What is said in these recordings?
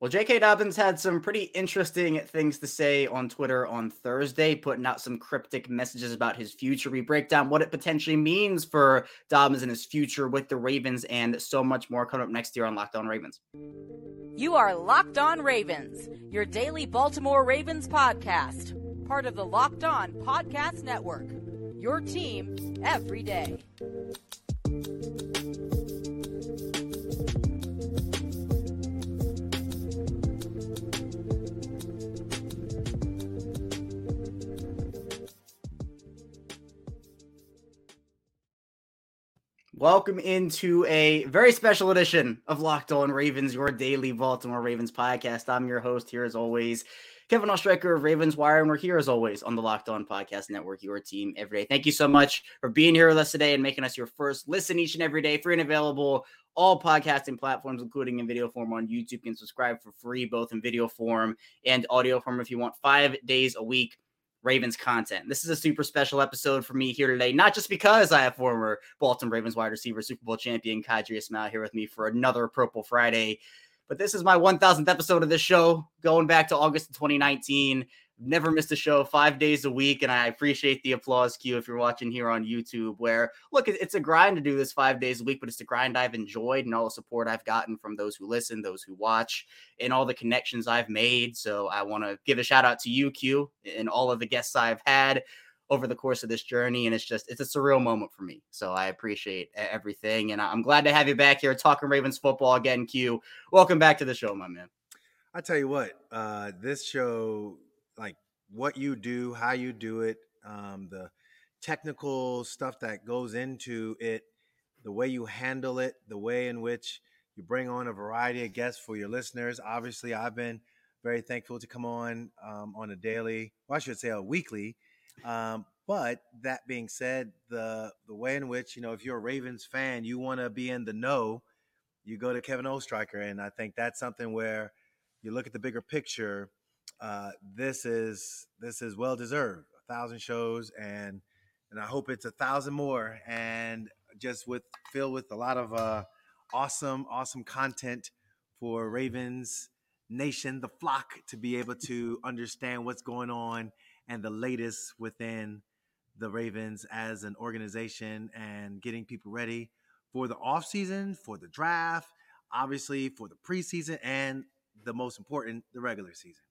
Well, J.K. Dobbins had some pretty interesting things to say on Twitter on Thursday, putting out some cryptic messages about his future. We break down what it potentially means for Dobbins and his future with the Ravens and so much more coming up next year on Locked On Ravens. You are Locked On Ravens, your daily Baltimore Ravens podcast, part of the Locked On Podcast Network. Your team every day. Welcome into a very special edition of Locked On Ravens, your daily Baltimore Ravens podcast. I'm your host here as always, Kevin Oestreicher of Ravens Wire, and we're here as always on the Locked On Podcast Network, your team every day. Thank you so much for being here with us today and making us your first listen each and every day, free and available all podcasting platforms, including in video form on YouTube. You can subscribe for free, both in video form and audio form if you want five days a week Ravens content. This is a super special episode for me here today, not just because I have former Baltimore Ravens wide receiver, Super Bowl champion Qadry Ismail here with me for another Purple Friday, but this is my 1000th episode of this show, going back to August of 2019 never missed a show. Five days a week and i appreciate the applause cue if you're watching here on youtube where look it's a grind to do this five days a week but it's a grind i've enjoyed and all the support i've gotten from those who listen those who watch and all the connections i've made. So i want to give a shout out to you q and all of the guests i've had over the course of this journey and it's just it's a surreal moment for me. So i appreciate everything and i'm glad to have you back here talking ravens football again q. Welcome back to the show my man. I tell you what, uh, this show what you do, how you do it, um, the technical stuff that goes into it, the way you handle it, the way in which you bring on a variety of guests for your listeners. Obviously, I've been very thankful to come on um, on a daily, well, I should say a weekly. Um, but that being said, the the way in which you know, if you're a Ravens fan, you want to be in the know, you go to Kevin Oestreicher, and I think that's something where you look at the bigger picture uh, this is this is well deserved. A thousand shows, and and I hope it's a thousand more, and just with filled with a lot of uh, awesome, awesome content for Ravens Nation, the flock, to be able to understand what's going on and the latest within the Ravens as an organization and getting people ready for the offseason, for the draft, obviously for the preseason, and the most important, the regular season.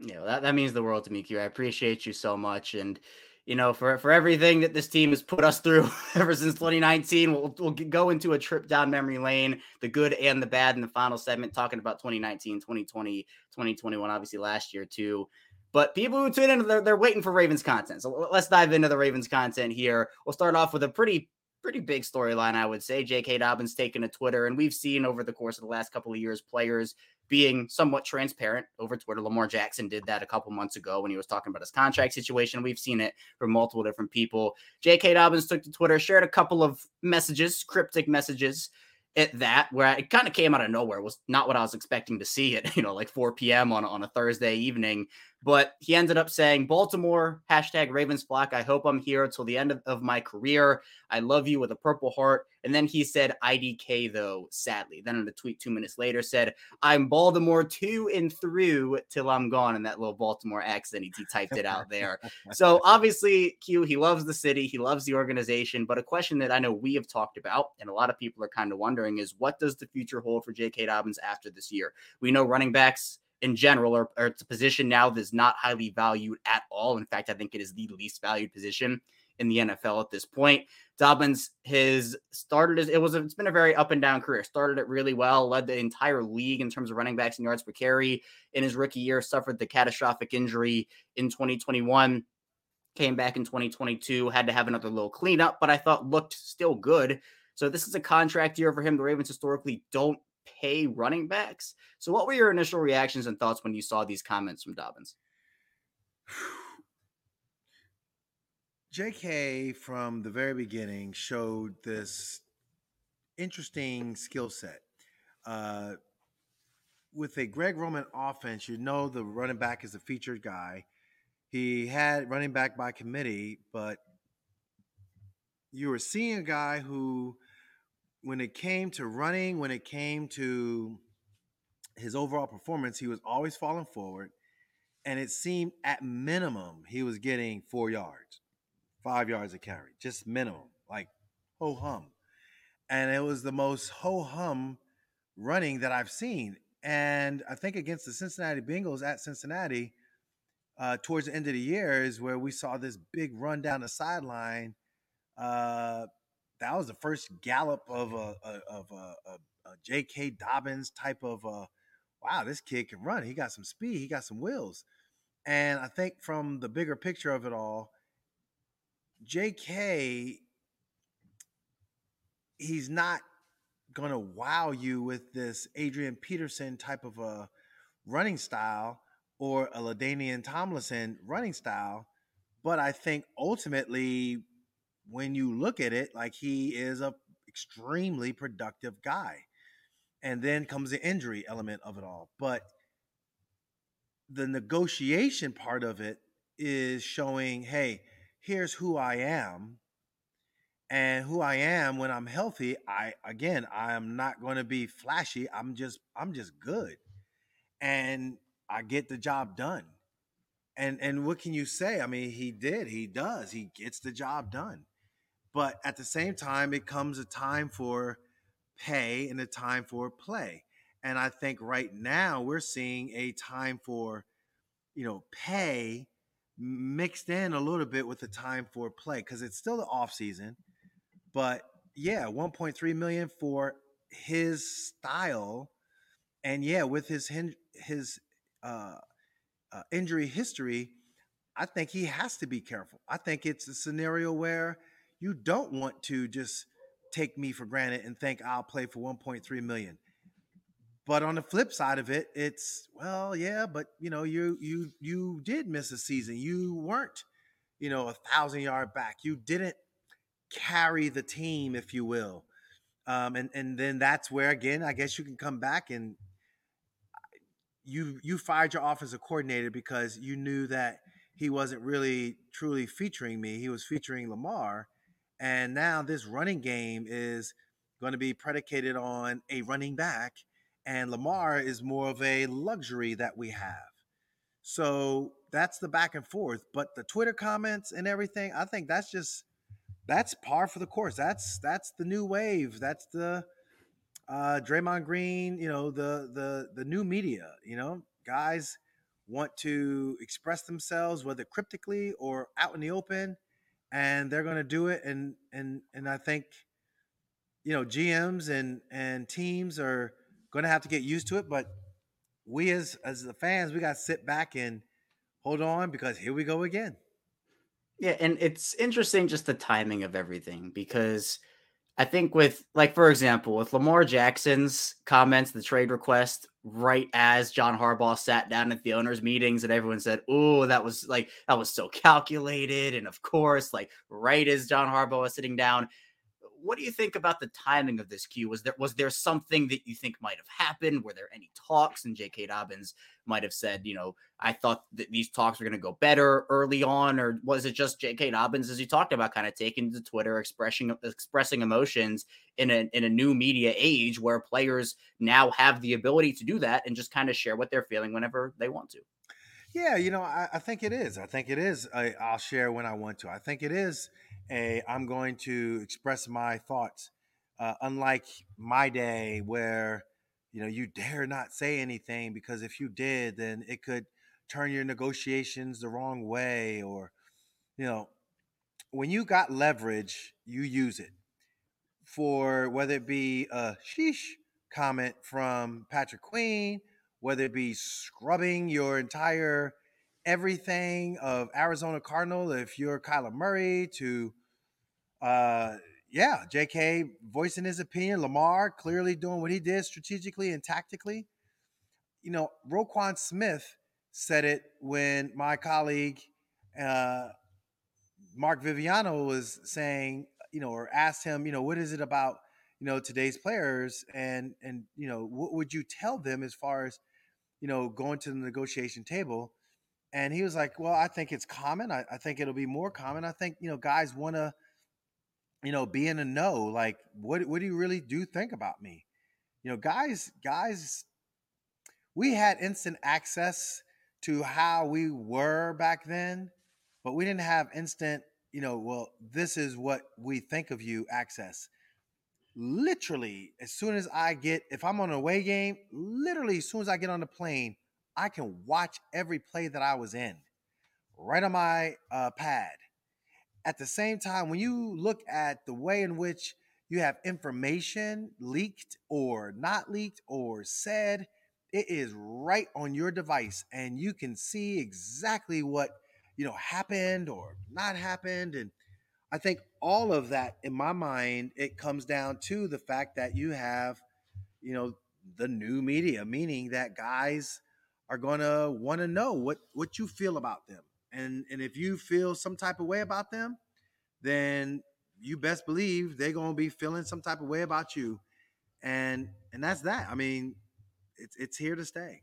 Yeah, that, that means the world to me, Q. I appreciate you so much. And, you know, for, for everything that this team has put us through ever since 2019, we'll, we'll go into a trip down memory lane, the good and the bad in the final segment, talking about 2019, 2020, 2021, obviously last year too. But people who tune in, they're, they're waiting for Ravens content. So let's dive into the Ravens content here. We'll start off with a pretty pretty big storyline, I would say. J.K. Dobbins taking to Twitter, and we've seen over the course of the last couple of years players being somewhat transparent over Twitter. Lamar Jackson did that a couple months ago when he was talking about his contract situation. We've seen it from multiple different people. J.K. Dobbins took to Twitter, shared a couple of messages, cryptic messages at that, where it kind of came out of nowhere. It was not what I was expecting to see at, you know, like 4 p.m. on, on a Thursday evening. But he ended up saying, Baltimore, hashtag Ravens flock. I hope I'm here until the end of, of, my career. I love you with a purple heart. And then he said, IDK, though, sadly. Then in the tweet two minutes later said, I'm Baltimore two and through till I'm gone. In that little Baltimore accent, he, he typed it out there. so obviously, Q, he loves the city, he loves the organization. But a question that I know we have talked about, and a lot of people are kind of wondering, is what does the future hold for J.K. Dobbins after this year? We know running backs in general, or, or it's a position now that's not highly valued at all. In fact, I think it is the least valued position in the NFL at this point. Dobbins has started as it was it's been a very up and down career. Started it really well, led the entire league in terms of running backs and yards per carry in his rookie year, suffered the catastrophic injury in 2021. Came back in 2022, had to have another little cleanup, but I thought looked still good. So this is a contract year for him. The Ravens historically don't pay running backs. So, what were your initial reactions and thoughts when you saw these comments from Dobbins? JK from the very beginning showed this interesting skill set. Uh, with a Greg Roman offense, you know the running back is a featured guy. He had running back by committee, but you were seeing a guy who when it came to running, when it came to his overall performance, he was always falling forward. And it seemed at minimum he was getting four yards, five yards a carry, just minimum, like ho hum. And it was the most ho hum running that I've seen. And I think against the Cincinnati Bengals at Cincinnati, uh, towards the end of the year, is where we saw this big run down the sideline. Uh, that was the first gallop of a, a of a, a, a J.K. Dobbins type of a, wow, this kid can run. He got some speed. He got some wheels. And I think from the bigger picture of it all, J.K. He's not going to wow you with this Adrian Peterson type of a running style or a LaDainian Tomlinson running style. But I think ultimately when you look at it, like he is a extremely productive guy. And then comes the injury element of it all. But the negotiation part of it is showing, hey, here's who I am. And who I am when I'm healthy, I again, I am not going to be flashy. I'm just I'm just good. And I get the job done. And and what can you say? I mean, he did. He does. He gets the job done. But at the same time, it comes a time for pay and a time for play. And I think right now we're seeing a time for, you know, pay mixed in a little bit with the time for play because it's still the off season. But yeah, 1.3 million for his style, and yeah, with his his uh, uh, injury history, I think he has to be careful. I think it's a scenario where you don't want to just take me for granted and think I'll play for 1.3 million. But on the flip side of it, it's well, yeah, but you know, you you you did miss a season. You weren't, you know, a thousand yard back. You didn't carry the team, if you will. Um, and and then that's where again, I guess you can come back and you you fired your offensive coordinator because you knew that he wasn't really truly featuring me. He was featuring Lamar, and now this running game is going to be predicated on a running back, and Lamar is more of a luxury that we have. So that's the back and forth. But the Twitter comments and everything, I think that's just that's par for the course. That's that's the new wave. That's the uh Draymond Green, you know, the the the new media, you know, guys want to express themselves whether cryptically or out in the open and they're going to do it and and and I think you know GMs and and teams are going to have to get used to it but we as as the fans we got to sit back and hold on because here we go again. Yeah, and it's interesting just the timing of everything because I think with like for example with Lamar Jackson's comments the trade request right as John Harbaugh sat down at the owners' meetings and everyone said, Oh, that was like, that was so calculated. And of course, like right as John Harbaugh was sitting down, what do you think about the timing of this Q? Was there was there something that you think might have happened? Were there any talks? And J.K. Dobbins might have said, you know, I thought that these talks were going to go better early on, or was it just J.K. Dobbins, as you talked about, kind of taking to Twitter, expressing expressing emotions in a in a new media age where players now have the ability to do that and just kind of share what they're feeling whenever they want to. Yeah, you know, I, I think it is. I think it is. I, I'll share when I want to. I think it is I'm going to express my thoughts. Uh, unlike my day where you know you dare not say anything because if you did then it could turn your negotiations the wrong way or you know when you got leverage you use it for whether it be a sheesh comment from Patrick Queen whether it be scrubbing your entire everything of Arizona Cardinal if you're Kyler Murray to uh, yeah, JK voicing his opinion. Lamar clearly doing what he did strategically and tactically. You know, Roquan Smith said it when my colleague uh, Mark Viviano was saying, you know, or asked him, you know, what is it about, you know, today's players, and and you know, what would you tell them as far as, you know, going to the negotiation table? And he was like, well, I think it's common. I, I think it'll be more common. I think you know, guys want to you know, be in a no, like what what do you really do think about me? You know, guys, guys, we had instant access to how we were back then, but we didn't have instant, you know, well, this is what we think of you access. Literally, as soon as I get, if I'm on a away game, literally, as soon as I get on the plane, I can watch every play that I was in right on my uh, pad. At the same time, when you look at the way in which you have information leaked or not leaked or said, it is right on your device and you can see exactly what you know happened or not happened and i think all of that in my mind it comes down to the fact that you have you know the new media meaning that guys are going to want to know what what you feel about them and and if you feel some type of way about them then you best believe they're to be feeling some type of way about you. And and that's that. I mean it's it's here to stay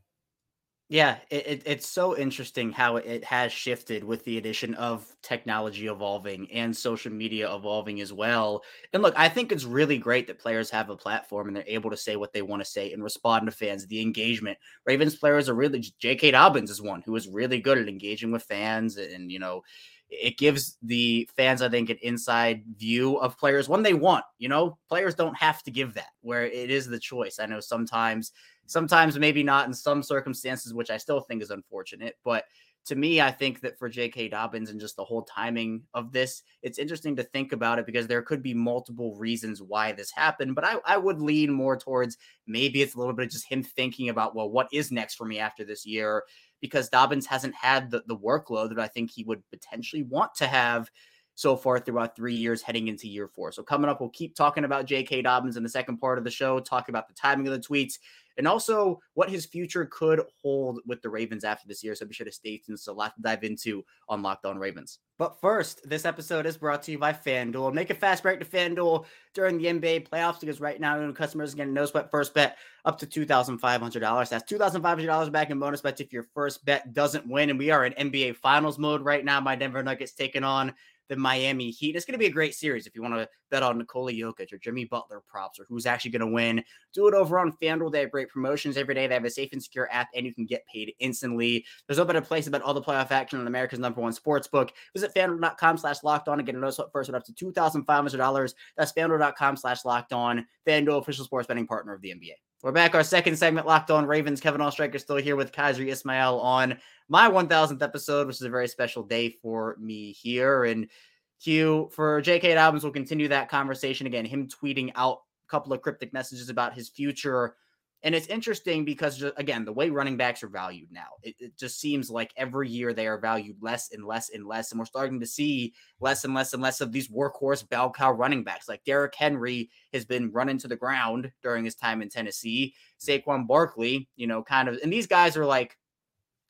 yeah, it, it, it's so interesting how it has shifted with the addition of technology evolving and social media evolving as well. And look, I think it's really great that players have a platform and they're able to say what they want to say and respond to fans. The engagement, Ravens players are really. J.K. Dobbins is one who is really good at engaging with fans, and you know, it gives the fans, I think, an inside view of players when they want. You know, players don't have to give that, where it is the choice. I know sometimes, sometimes maybe not in some circumstances, which I still think is unfortunate. But to me, I think that for J.K. Dobbins and just the whole timing of this, it's interesting to think about it because there could be multiple reasons why this happened. But I, I would lean more towards maybe it's a little bit of just him thinking about, well, what is next for me after this year? Because Dobbins hasn't had the, the workload that I think he would potentially want to have so far throughout three years heading into year four. So coming up, we'll keep talking about J.K. Dobbins in the second part of the show, talk about the timing of the tweets and also what his future could hold with the Ravens after this year. So be sure to stay tuned. So a lot to dive into on Locked On Ravens. But first, this episode is brought to you by FanDuel. Make a fast break to FanDuel during the NBA playoffs because right now, new customers are getting no sweat first bet up to $2,500. That's $2,500 back in bonus bets if your first bet doesn't win. And we are in NBA Finals mode right now. My Denver Nuggets taking on the Miami Heat. It's going to be a great series if you want to bet on Nikola Jokic or Jimmy Butler props or who's actually going to win. Do it over on FanDuel. They have great promotions every day. They have a safe and secure app, and you can get paid instantly. There's no better place about all the playoff action on America's number one sports book. Visit FanDuel.com slash locked on and get a notice first one up to $2,500. That's FanDuel.com slash locked on. FanDuel, official sports betting partner of the NBA. We're back. Our second segment, Locked On Ravens. Kevin Oestreicher still here with Qadry Ismail on my 1000th episode, which is a very special day for me here. And Q for J.K. Dobbins, we'll continue that conversation again. Him tweeting out a couple of cryptic messages about his future. And it's interesting because, again, the way running backs are valued now, it, it, just seems like every year they are valued less and less and less. And we're starting to see less and less and less of these workhorse bell cow running backs. Like Derrick Henry has been running to the ground during his time in Tennessee. Saquon Barkley, you know, kind of, and these guys are like,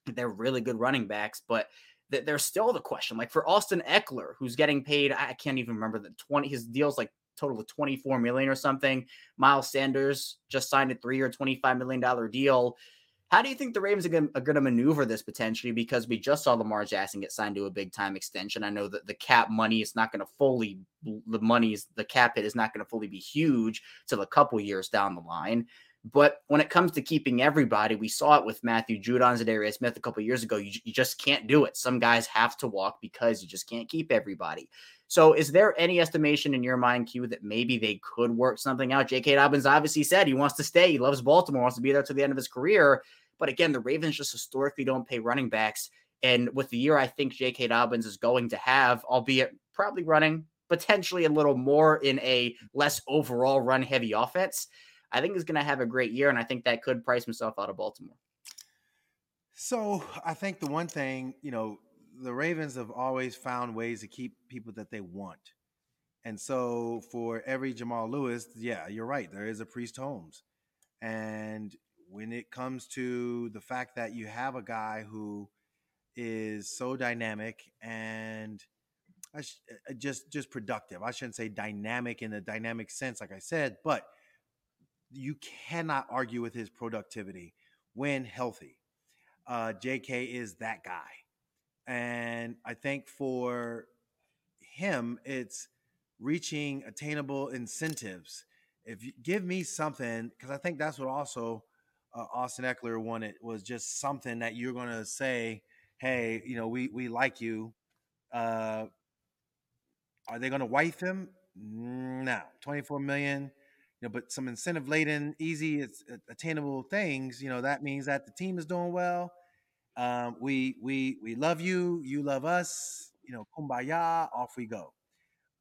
they're really good running backs, but there's still the question. Like for Austin Ekeler, who's getting paid, I can't even remember the 20, his deal's like total of 24 million or something. Miles Sanders just signed a three year, $25 million deal. How do you think the Ravens are going, to maneuver this potentially? Because we just saw Lamar Jackson get signed to a big time extension. I know that the cap money is not going to fully, the money is, the cap hit is not going to fully be huge till a couple years down the line. But when it comes to keeping everybody, we saw it with Matthew Judon, and Za'Darius Smith a couple years ago. You, you just can't do it. Some guys have to walk because you just can't keep everybody. So, is there any estimation in your mind, Q, that maybe they could work something out? J.K. Dobbins obviously said he wants to stay. He loves Baltimore, wants to be there to the end of his career. But again, the Ravens just historically don't pay running backs. And with the year I think J.K. Dobbins is going to have, albeit probably running potentially a little more in a less overall run heavy offense, I think he's going to have a great year, and I think that could price himself out of Baltimore. So I think the one thing, you know, the Ravens have always found ways to keep people that they want. And so for every Jamal Lewis, yeah, you're right. There is a Priest Holmes. And when it comes to the fact that you have a guy who is so dynamic and uh, just just productive. I shouldn't say dynamic in the dynamic sense, like I said, but you cannot argue with his productivity when healthy. Uh, JK is that guy. And I think for him, it's reaching attainable incentives. If you give me something, because I think that's what also uh, Austin Ekeler wanted was just something that you're going to say, hey, you know, we we like you. Uh, are they going to wife him? No, 24 million. You know, but some incentive laden, easy, it's attainable things. You know, that means that the team is doing well. Um, we we we love you. You love us. You know, kumbaya. Off we go.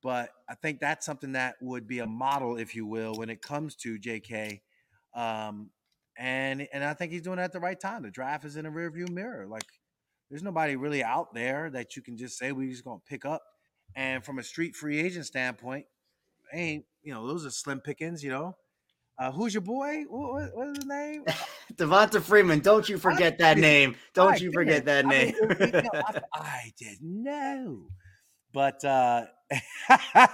But I think that's something that would be a model, if you will, when it comes to J.K. Um, and and I think he's doing it at the right time. The draft is in a rearview mirror. Like there's nobody really out there that you can just say we're just gonna pick up. And from a street free agent standpoint, ain't you know those are slim pickings. You know, uh, who's your boy? What, what is his name? Devonta Freeman. Don't you forget I, that name. Don't I you forget that name. I, mean, you know, I, didn't know, but uh,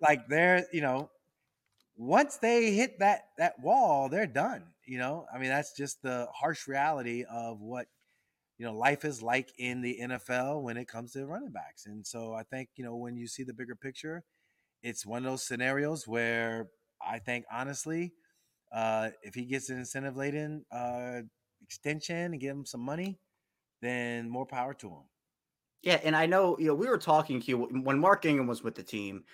like they're you know once they hit that that wall, they're done. You know, I mean, that's just the harsh reality of what you know life is like in the NFL when it comes to running backs. And so I think you know when you see the bigger picture, it's one of those scenarios where I think honestly, uh, if he gets an incentive laden uh, extension and give him some money, then more power to him. Yeah, and I know you know we were talking you when Mark Ingram was with the team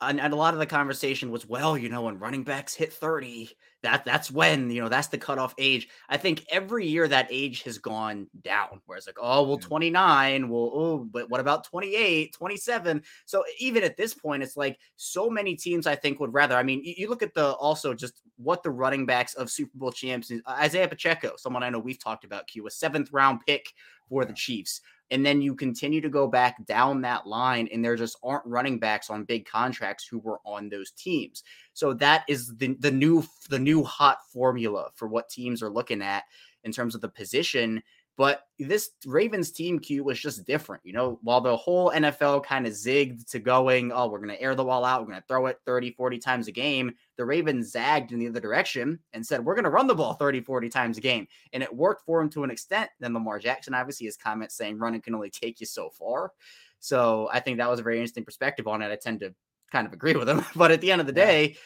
and, and, a lot of the conversation was, well, you know, when running backs hit 30, that that's when, you know, that's the cutoff age. I think every year that age has gone down. where it's like, oh, well, 29, well, oh, but what about 28, 27? So even at this point, it's like so many teams I think would rather. I mean, you, you look at the also just what the running backs of Super Bowl champs, Isaiah Pacheco, someone I know we've talked about, Q, a seventh round pick for the Chiefs and then you continue to go back down that line and there just aren't running backs on big contracts who were on those teams. So that is the, the new the new hot formula for what teams are looking at in terms of the position but this Ravens team Q was just different. You know, while the whole NFL kind of zigged to going, oh, we're going to air the ball out, we're going to throw it 30, 40 times a game, the Ravens zagged in the other direction and said, we're going to run the ball 30, 40 times a game. And it worked for him to an extent. Then Lamar Jackson, obviously, his comment saying running can only take you so far. So I think that was a very interesting perspective on it. I tend to kind of agree with him. But at the end of the day,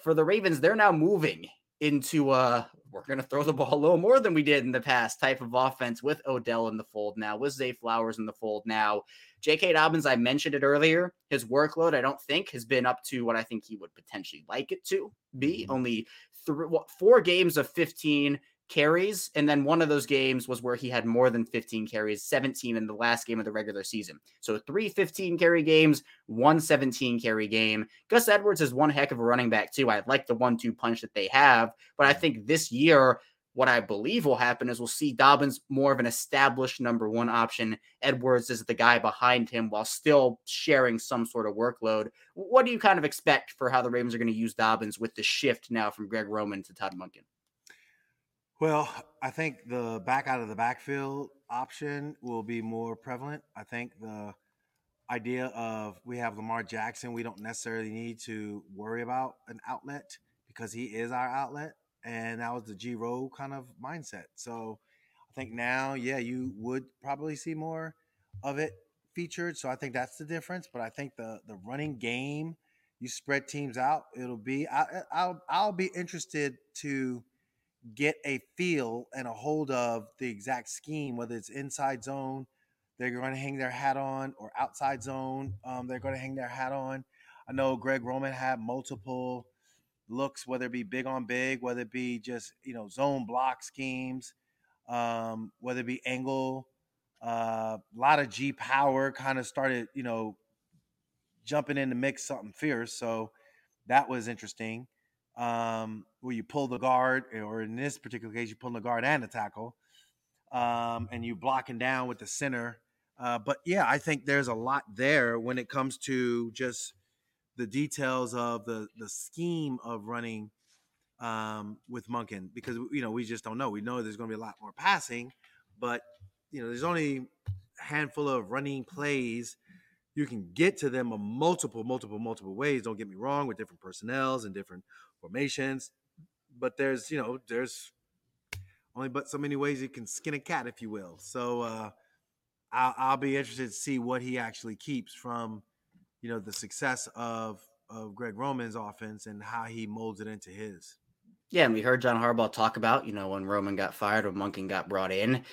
for the Ravens, they're now moving into uh we're going to throw the ball a little more than we did in the past type of offense with Odell in the fold now, with Zay Flowers in the fold now. J.K. Dobbins, I mentioned it earlier. His workload, I don't think, has been up to what I think he would potentially like it to be. Mm-hmm. Only three, what, four games of 15 carries. And then one of those games was where he had more than 15 carries, 17 in the last game of the regular season. So three 15 carry games, one 17 carry game. Gus Edwards is one heck of a running back, too. I like the one two punch that they have. But I think this year, what I believe will happen is we'll see Dobbins more of an established number one option. Edwards is the guy behind him while still sharing some sort of workload. What do you kind of expect for how the Ravens are going to use Dobbins with the shift now from Greg Roman to Todd Monken? Well, I think the back out of the backfield option will be more prevalent. I think the idea of we have Lamar Jackson, we don't necessarily need to worry about an outlet because he is our outlet. And that was the G Row kind of mindset. So I think now, yeah, you would probably see more of it featured. So I think that's the difference. But I think the the running game, you spread teams out, it'll be I, I'll I'll be interested to get a feel and a hold of the exact scheme, whether it's inside zone, they're going to hang their hat on, or outside zone, um, they're going to hang their hat on. I know Greg Roman had multiple looks, whether it be big on big, whether it be just you know zone block schemes, um, whether it be angle. Uh, a lot of G power kind of started, you know, jumping in to mix something fierce. So that was interesting um, where you pull the guard, or in this particular case, you pull the guard and the tackle, um, and you blocking down with the center. Uh, but yeah, I think there's a lot there when it comes to just the details of the the scheme of running um, with Monken because you know we just don't know. We know there's going to be a lot more passing, but you know there's only a handful of running plays. You can get to them a multiple, multiple, multiple ways. Don't get me wrong, with different personnels and different formations. But there's, you know, there's only but so many ways you can skin a cat, if you will. So uh, I'll, I'll be interested to see what he actually keeps from, you know, the success of of Greg Roman's offense and how he molds it into his. Yeah, and we heard John Harbaugh talk about, you know, when Roman got fired, when Monken got brought in,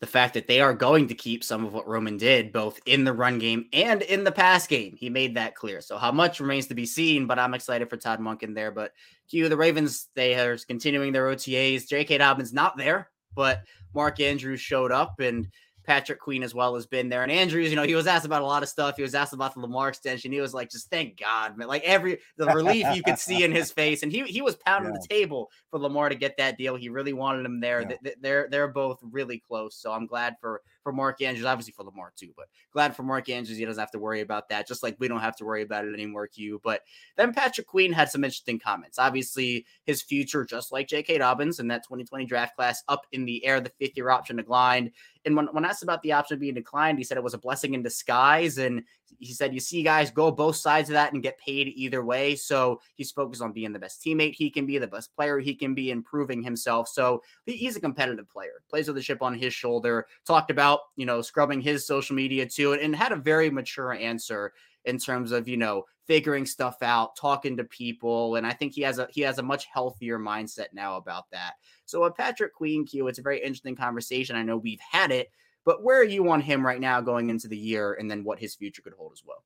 the fact that they are going to keep some of what Roman did, both in the run game and in the pass game. He made that clear. So how much remains to be seen, but I'm excited for Todd Monken there. But Q, the Ravens, they are continuing their OTAs. J.K. Dobbins not there, but Mark Andrews showed up and – Patrick Queen as well has been there. And Andrews, you know, he was asked about a lot of stuff. He was asked about the Lamar extension. He was like, just thank God, man. Like every the relief you could see in his face. And he he was pounding yeah. the table for Lamar to get that deal. He really wanted him there. Yeah. They're they're both really close. So I'm glad for for Mark Andrews, obviously for Lamar too, but glad for Mark Andrews he doesn't have to worry about that. Just like we don't have to worry about it anymore, Q. But then Patrick Queen had some interesting comments. Obviously, his future, just like J.K. Dobbins in that 2020 draft class, up in the air. The fifth year option declined. And when, when asked about the option being declined, he said it was a blessing in disguise. And he said, You see guys go both sides of that and get paid either way. So he's focused on being the best teammate he can be, the best player he can be, improving himself. So he's a competitive player, plays with the chip on his shoulder, talked about, you know, scrubbing his social media too, and had a very mature answer in terms of, you know, figuring stuff out, talking to people. And I think he has a he has a much healthier mindset now about that. So with Patrick Queen Q, it's a very interesting conversation. I know we've had it but where are you on him right now going into the year and then what his future could hold as well?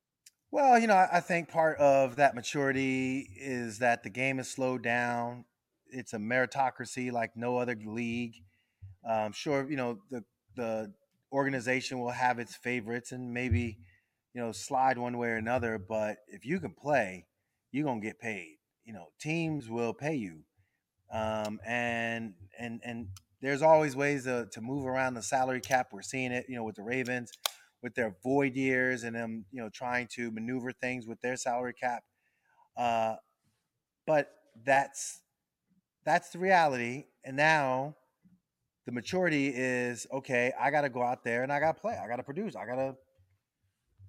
Well, you know, I think part of that maturity is that the game is slowed down. It's a meritocracy like no other league. Um, sure, you know, the the organization will have its favorites and maybe, you know, slide one way or another, but if you can play, you're gonna get paid. You know, teams will pay you. Um, and and and there's always ways to, to move around the salary cap. We're seeing it, you know, with the Ravens, with their void years and them, you know, trying to maneuver things with their salary cap. Uh, but that's that's the reality. And now the maturity is okay. I got to go out there and I got to play. I got to produce. I got to.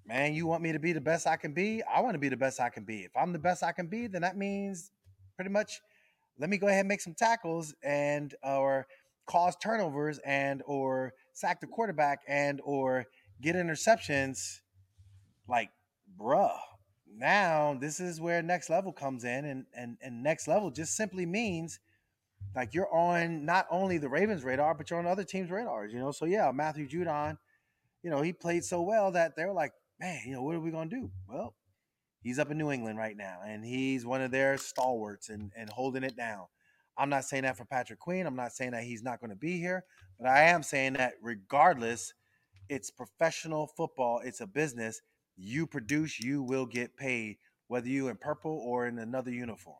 Man, you want me to be the best I can be? I want to be the best I can be. If I'm the best I can be, then that means pretty much let me go ahead and make some tackles and or cause turnovers and or sack the quarterback and or get interceptions like bruh now this is where next level comes in and and and next level just simply means like you're on not only the Ravens radar but you're on other teams radars you know so yeah Matthew Judon you know he played so well that they were like man you know what are we to do well he's up in New England right now and he's one of their stalwarts and and holding it down I'm not saying that for Patrick Queen. I'm not saying that he's not going to be here, but I am saying that regardless, it's professional football, it's a business. You produce, you will get paid, whether you in purple or in another uniform.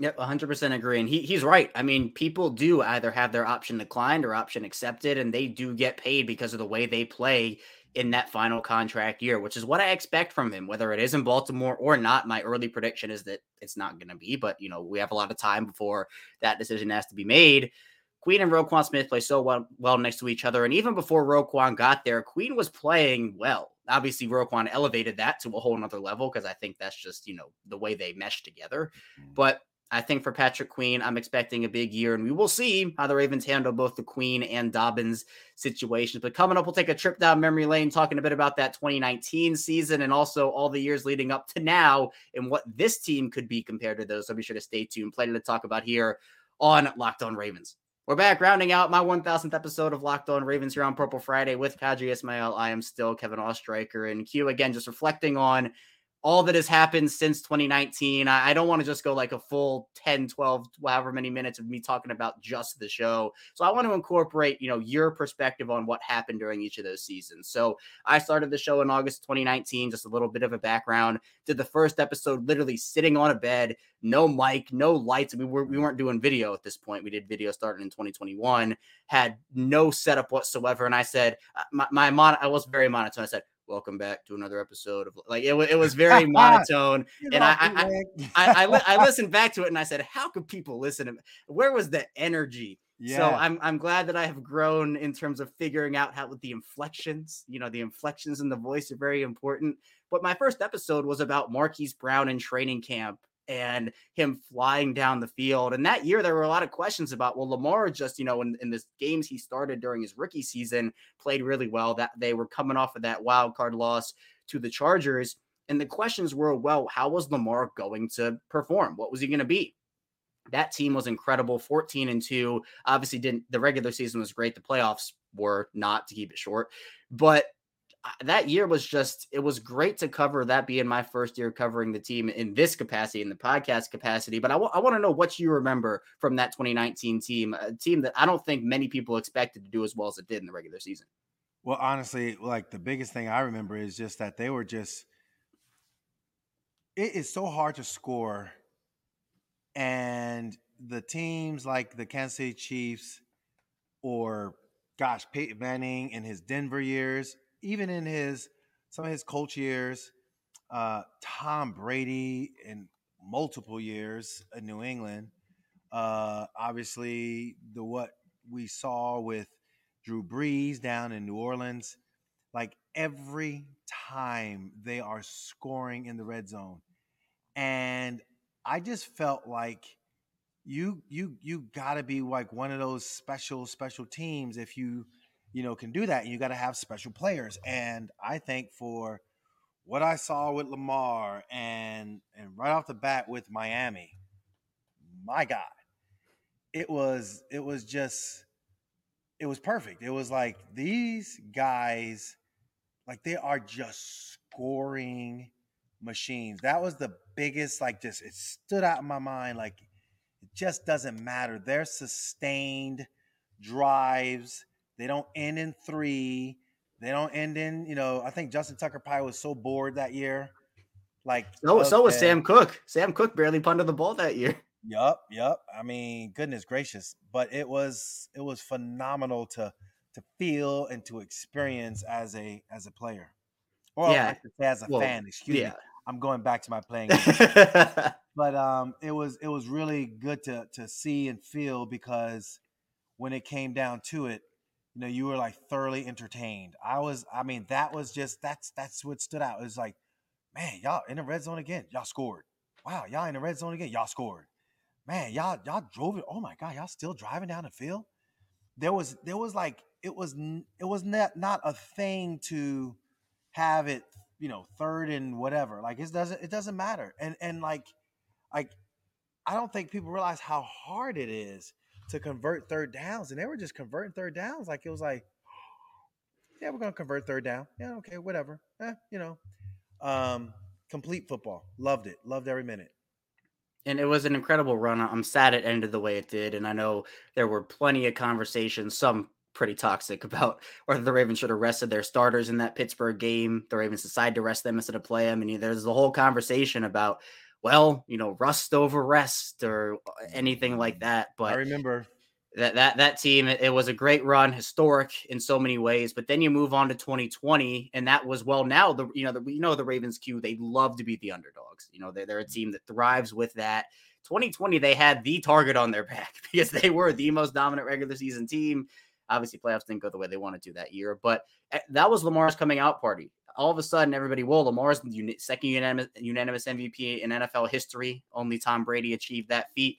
Yep, 100% agree. And he, he's right. I mean, people do either have their option declined or option accepted, and they do get paid because of the way they play in that final contract year, which is what I expect from him, whether it is in Baltimore or not. My early prediction is that it's not going to be, but you know, we have a lot of time before that decision has to be made. Queen and Roquan Smith play so well, well next to each other. And even before Roquan got there, Queen was playing well. Obviously, Roquan elevated that to a whole nother level because I think that's just, you know, the way they mesh together. Mm-hmm. But I think for Patrick Queen, I'm expecting a big year, and we will see how the Ravens handle both the Queen and Dobbins situations. But coming up, we'll take a trip down memory lane, talking a bit about that 2019 season and also all the years leading up to now and what this team could be compared to those. So be sure to stay tuned. Plenty to talk about here on Locked On Ravens. We're back rounding out my 1000th episode of Locked On Ravens here on Purple Friday with Qadry Ismail. I am still Kevin Oestreicher and Q again, just reflecting on all that has happened since 2019. I, don't want to just go like a full 10, 12, however many minutes of me talking about just the show. So I want to incorporate, you know, your perspective on what happened during each of those seasons. So I started the show in August 2019, just a little bit of a background. Did the first episode literally sitting on a bed, no mic, no lights. We were we weren't doing video at this point. We did video starting in 2021. Had no setup whatsoever, and I said uh, my my mon- I was very monotone. I said welcome back to another episode of like it, it was very monotone and I I, I, I, I, I, listened back to it and i said how could people listen to me? where was the energy yeah. so i'm i'm glad that i have grown in terms of figuring out how with the inflections you know the inflections in the voice are very important but my first episode was about marquise brown in training camp and him flying down the field. And that year, there were a lot of questions about, well, Lamar just, you know, in, in the games he started during his rookie season, played really well. That they were coming off of that wild card loss to the Chargers. And the questions were, well, how was Lamar going to perform? What was he going to be? That team was incredible, 14 and 2. Obviously, didn't the regular season was great. The playoffs were not to keep it short. But that year was just it was great to cover that being my first year covering the team in this capacity in the podcast capacity but I, w- I want to know what you remember from that 2019 team a team that i don't think many people expected to do as well as it did in the regular season. Well honestly like the biggest thing i remember is just that they were just it is so hard to score and the teams like the kansas city chiefs or gosh peyton manning in his denver years even in his some of his Colts years, uh, Tom Brady in multiple years in New England. Uh, obviously, the what we saw with Drew Brees down in New Orleans, like every time they are scoring in the red zone, and I just felt like you you you got to be like one of those special special teams if you you know, can do that. And you got to have special players. And I think for what I saw with Lamar and and right off the bat with Miami, my God, it was it was just it was perfect. It was like these guys, like they are just scoring machines. That was the biggest, like just it stood out in my mind. Like it just doesn't matter. They're sustained drives they don't end in three. They don't end in, you know, I think Justin Tucker Pie was so bored that year. Like so, so was Sam Koch. Sam Koch barely punted the ball that year. Yup, yup. I mean, goodness gracious. But it was it was phenomenal to to feel and to experience as a as a player. Or yeah. as a well, fan, excuse yeah. me. I'm going back to my playing but um it was it was really good to to see and feel because when it came down to it, you know, you were like thoroughly entertained. I was, I mean, that was just that's that's what stood out. It was like, man, y'all in the red zone again, y'all scored. Wow, y'all in the red zone again, y'all scored. Man, y'all y'all drove it. Oh my god, y'all still driving down the field. There was there was like it was it was not not a thing to have it, you know, third and whatever. Like it doesn't it doesn't matter. And and like like I don't think people realize how hard it is to convert third downs, and they were just converting third downs. Like it was like, yeah, we're gonna convert third down. Yeah, okay, whatever. Eh, you know, um, complete football. Loved it. Loved every minute. And it was an incredible run. I'm sad it ended the way it did, and I know there were plenty of conversations, some pretty toxic about whether the Ravens should have rested their starters in that Pittsburgh game. The Ravens decided to rest them instead of play them, and there's the whole conversation about well, you know, rust over rest or uh, anything like that. But I remember that that that team it, it, was a great run, historic in so many ways. But then you move on to 2020, and that was well now the you know the you know the Ravens Q they love to beat the underdogs. You know they're they're a team that thrives with that. 2020 they had the target on their back because they were the most dominant regular season team. Obviously, playoffs didn't go the way they wanted to that year, but eh, that was Lamar's coming out party all of a sudden everybody, well, Lamar's the second unanimous, unanimous MVP in NFL history. Only Tom Brady achieved that feat.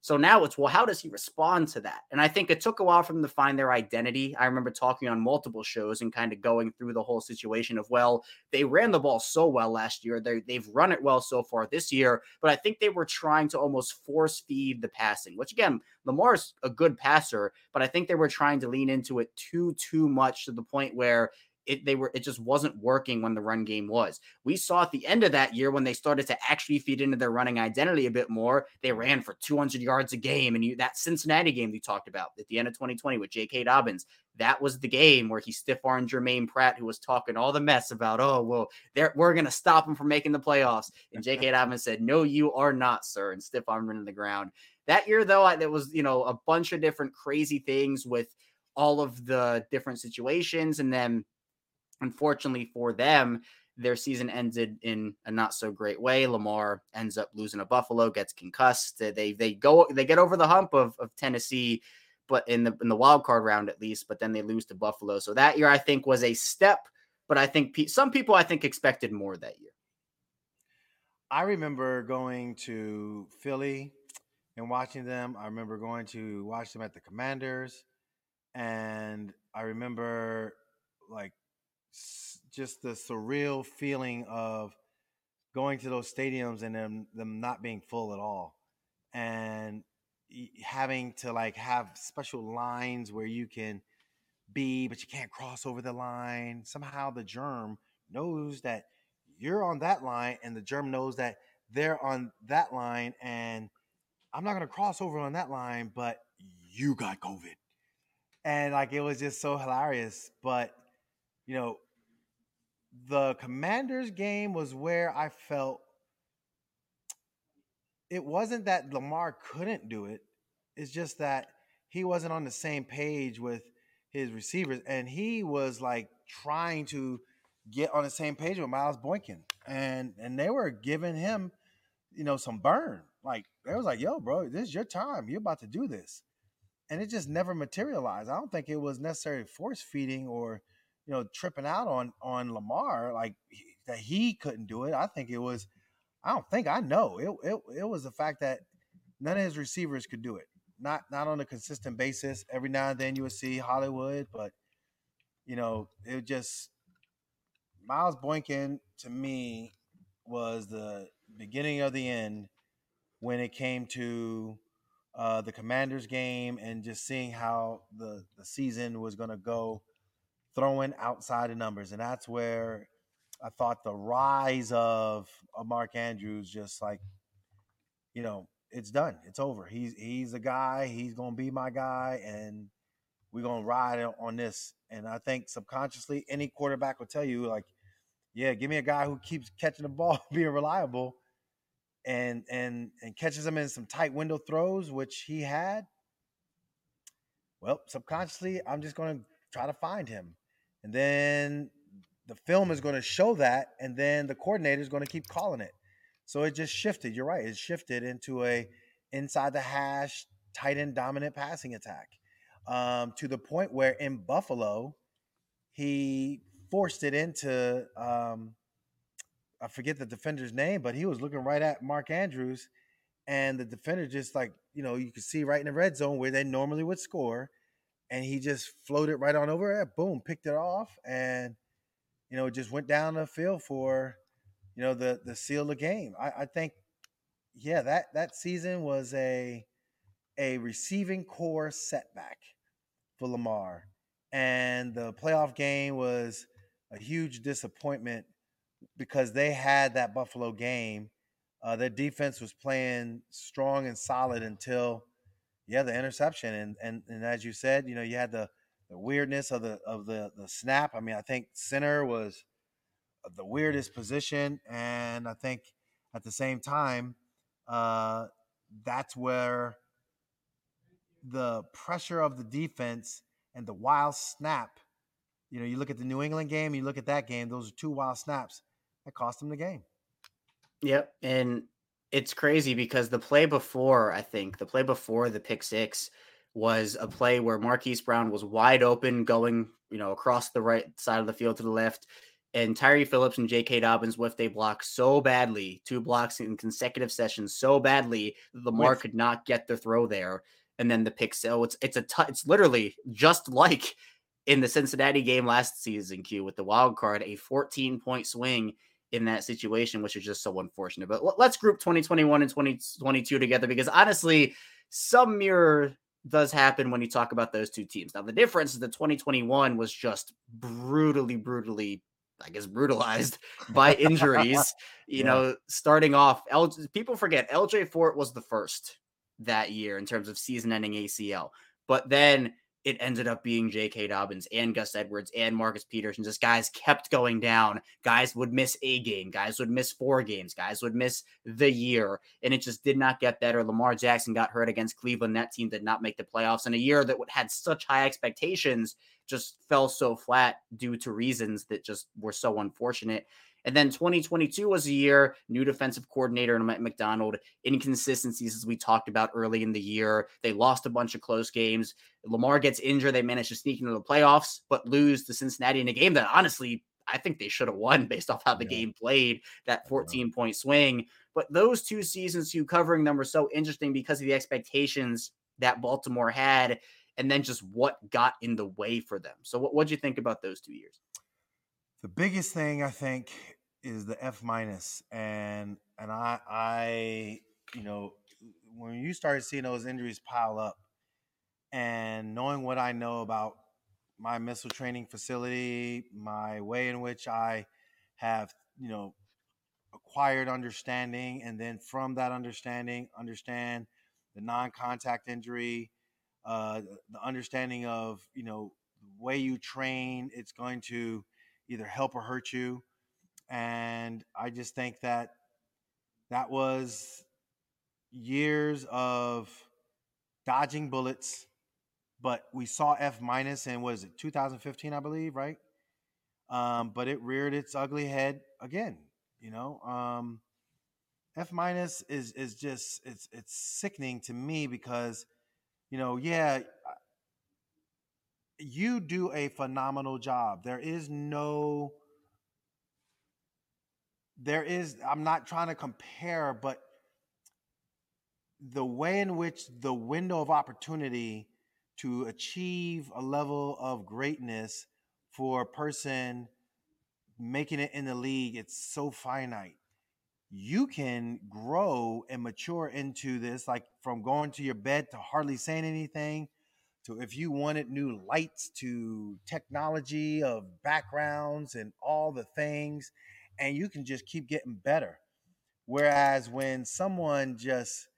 So now it's, well, how does he respond to that? And I think it took a while for them to find their identity. I remember talking on multiple shows and kind of going through the whole situation of, well, they ran the ball so well last year. they they've run it well so far this year, but I think they were trying to almost force feed the passing, which again, Lamar's a good passer, but I think they were trying to lean into it too, too much to the point where it they were it just wasn't working when the run game was. We saw at the end of that year when they started to actually feed into their running identity a bit more. They ran for 200 yards a game, and you, that Cincinnati game we talked about at the end of 2020 with J.K. Dobbins. That was the game where he stiff armed Germaine Pratt, who was talking all the mess about, oh well, we're gonna stop him from making the playoffs. And J.K. Dobbins said, "No, you are not, sir," and stiff armed him to the ground. That year, though, I, there was you know a bunch of different crazy things with all of the different situations, and then Unfortunately for them, their season ended in a not so great way. Lamar ends up losing a Buffalo, gets concussed. They they go they get over the hump of, of Tennessee, but in the in the wild card round at least, but then they lose to Buffalo. So that year I think was a step, but I think pe- some people I think expected more that year. I remember going to Philly and watching them. I remember going to watch them at the Commanders, and I remember like just the surreal feeling of going to those stadiums and them them not being full at all. and having to like have special lines where you can be, but you can't cross over the line. Somehow the germ knows that you're on that line, and the germ knows that they're on that line, and I'm not gonna cross over on that line, but you got COVID. And like it was just so hilarious. But you know, the commanders game was where I felt it wasn't that Lamar couldn't do it. It's just that he wasn't on the same page with his receivers, and he was like trying to get on the same page with Miles Boykin, and and they were giving him, you know, some burn. Like they was like, "Yo, bro, this is your time. You're about to do this," and it just never materialized. I don't think it was necessarily force feeding or, you know, tripping out on on Lamar like that he couldn't do it. I think it was I don't think I know. It, it it was the fact that none of his receivers could do it. Not not on a consistent basis. Every now and then you would see Hollywood, but you know, it just Miles Boykin to me was the beginning of the end when it came to uh, the Commanders game and just seeing how the the season was going to go, throwing outside of numbers, and that's where I thought the rise of, of Mark Andrews just like, you know, it's done. It's over. He's he's a guy. He's gonna be my guy, and we're gonna ride on this. And I think subconsciously, any quarterback will tell you, like, yeah, give me a guy who keeps catching the ball, being reliable, and and and catches them in some tight window throws, which he had. Well, subconsciously, I'm just gonna try to find him, and then the film is going to show that, and then the coordinator is going to keep calling it. So it just shifted. You're right. It shifted into a inside the hash, tight end dominant passing attack um, to the point where in Buffalo, he forced it into um, I forget the defender's name, but he was looking right at Mark Andrews, and the defender just like you know you could see right in the red zone where they normally would score, and he just floated right on over it, boom, picked it off, and you know, just went down the field for, you know, the the seal of the game. I, I think, yeah, that that season was a a receiving corps setback for Lamar, and the playoff game was a huge disappointment because they had that Buffalo game. Uh, their defense was playing strong and solid until, yeah, the interception. And and and as you said, you know, you had the the weirdness of the of the the snap. I mean, I think center was the weirdest position, and I think at the same time, uh, that's where the pressure of the defense and the wild snap. You know, you look at the New England game, you look at that game; those are two wild snaps that cost them the game. Yep, and it's crazy because the play before, I think the play before the pick six was a play where Marquise Brown was wide open going, you know, across the right side of the field to the left. And Tyre Phillips and J.K. Dobbins whiffed a block so badly, two blocks in consecutive sessions so badly Lamar With- could not get the throw there. And then the pick. So it's it's a t- it's literally just like in the Cincinnati game last season, Q with the wild card, a 14 point swing in that situation, which is just so unfortunate. But let's group 2021 and 2022 together because honestly, some mirror does happen when you talk about those two teams. Now, the difference is that 2021 was just brutally, brutally, I guess, brutalized by injuries. you yeah. know, starting off, L- people forget LJ Fort was the first that year in terms of season ending ACL. But then it ended up being J.K. Dobbins and Gus Edwards and Marcus Peters. And just guys kept going down. Guys would miss a game. Guys would miss four games. Guys would miss the year. And it just did not get better. Lamar Jackson got hurt against Cleveland. That team did not make the playoffs. in a year that had such high expectations just fell so flat due to reasons that just were so unfortunate. And then 2022 was a year, new defensive coordinator and Mike Macdonald, inconsistencies as we talked about early in the year. They lost a bunch of close games. Lamar gets injured. They managed to sneak into the playoffs, but lose to Cincinnati in a game that honestly, I think they should have won based off how the yeah. game played, that 14 point swing. But those two seasons, you covering them were so interesting because of the expectations that Baltimore had and then just what got in the way for them. So, what do you think about those two years? The biggest thing I think is the F minus, and and I I you know when you started seeing those injuries pile up, and knowing what I know about my missile training facility, my way in which I have, you know, acquired understanding, and then from that understanding, understand the non-contact injury, uh, the understanding of, you know, the way you train, it's going to either help or hurt you. And I just think that that was years of dodging bullets, but we saw F and was it 2015, I believe, right? Um, but it reared its ugly head again. You know, um, F minus is is just it's it's sickening to me because, you know, yeah, you do a phenomenal job. There is no there is I'm not trying to compare, but the way in which the window of opportunity to achieve a level of greatness for a person making it in the league, it's so finite. You can grow and mature into this, like from going to your bed to hardly saying anything, to if you wanted new lights, to technology of backgrounds and all the things, and you can just keep getting better. Whereas when someone just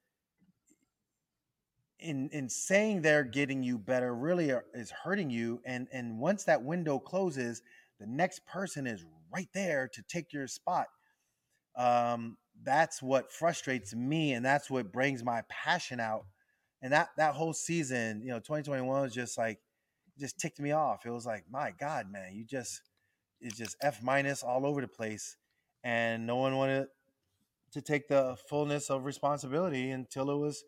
in in saying they're getting you better really are, is hurting you and and once that window closes the next person is right there to take your spot um that's what frustrates me and that's what brings my passion out and that that whole season you know 2021 was just like just ticked me off it was like my god man you just it's just f minus all over the place and no one wanted to take the fullness of responsibility until it was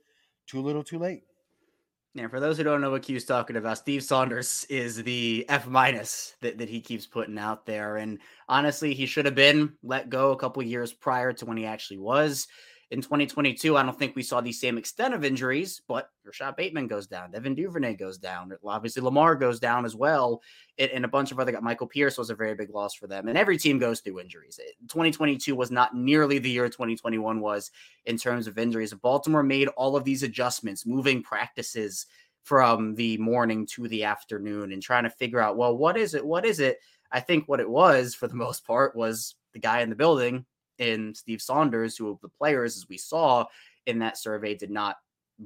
too little too late. Yeah, for those who don't know what Q's talking about, Steve Saunders is the F minus that, that he keeps putting out there. And honestly, he should have been let go a couple years prior to when he actually was in 2022, I don't think we saw the same extent of injuries, but Rashod Bateman goes down, Devin Duvernay goes down, obviously Lamar goes down as well, and, a bunch of other guys. Michael Pierce was a very big loss for them, and every team goes through injuries. 2022 was not nearly the year 2021 was in terms of injuries. Baltimore made all of these adjustments, moving practices from the morning to the afternoon, and trying to figure out, well, what is it? What is it? I think what it was for the most part was the guy in the building in Steve Saunders, who the players, as we saw in that survey, did not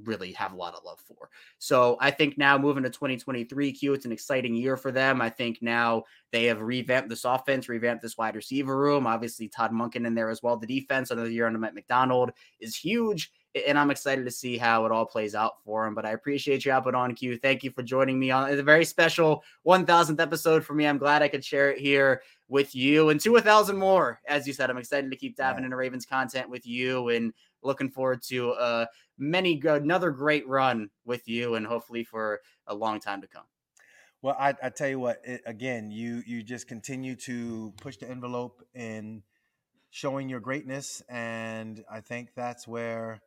really have a lot of love for. So I think now moving to 2023, Q, it's an exciting year for them. I think now they have revamped this offense, revamped this wide receiver room. Obviously, Todd Monken in there as well. The defense another year under Mike Macdonald, is huge. And I'm excited to see how it all plays out for him. But I appreciate you hopping on, Q. Thank you for joining me on. It's a very special 1000th episode for me. I'm glad I could share it here with you and to a thousand more. As you said, I'm excited to keep diving yeah. into Ravens content with you and looking forward to uh, many another great run with you and hopefully for a long time to come. Well, I, I tell you what, it, again, you you just continue to push the envelope in showing your greatness, and I think that's where,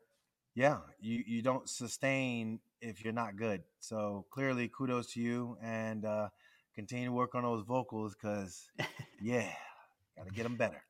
yeah, you you don't sustain if you're not good. So clearly, kudos to you, and uh, continue to work on those vocals because, yeah, got to get them better.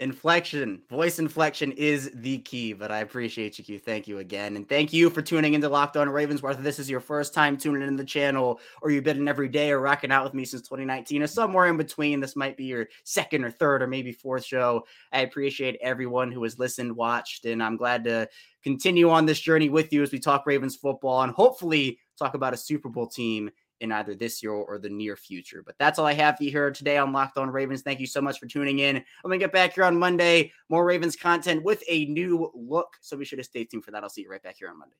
Inflection, voice inflection is the key, but I appreciate you, Q. Thank you again. And thank you for tuning into Locked On Ravens. Whether this is your first time tuning in the channel or you've been in every day or rocking out with me since 2019 or somewhere in between, this might be your second or third or maybe fourth show. I appreciate everyone who has listened, watched, and I'm glad to continue on this journey with you as we talk Ravens football and hopefully talk about a Super Bowl team in either this year or the near future. But that's all I have for you here today on Locked On Ravens. Thank you so much for tuning in. I'm to get back here on Monday. More Ravens content with a new look. So be sure to stay tuned for that. I'll see you right back here on Monday.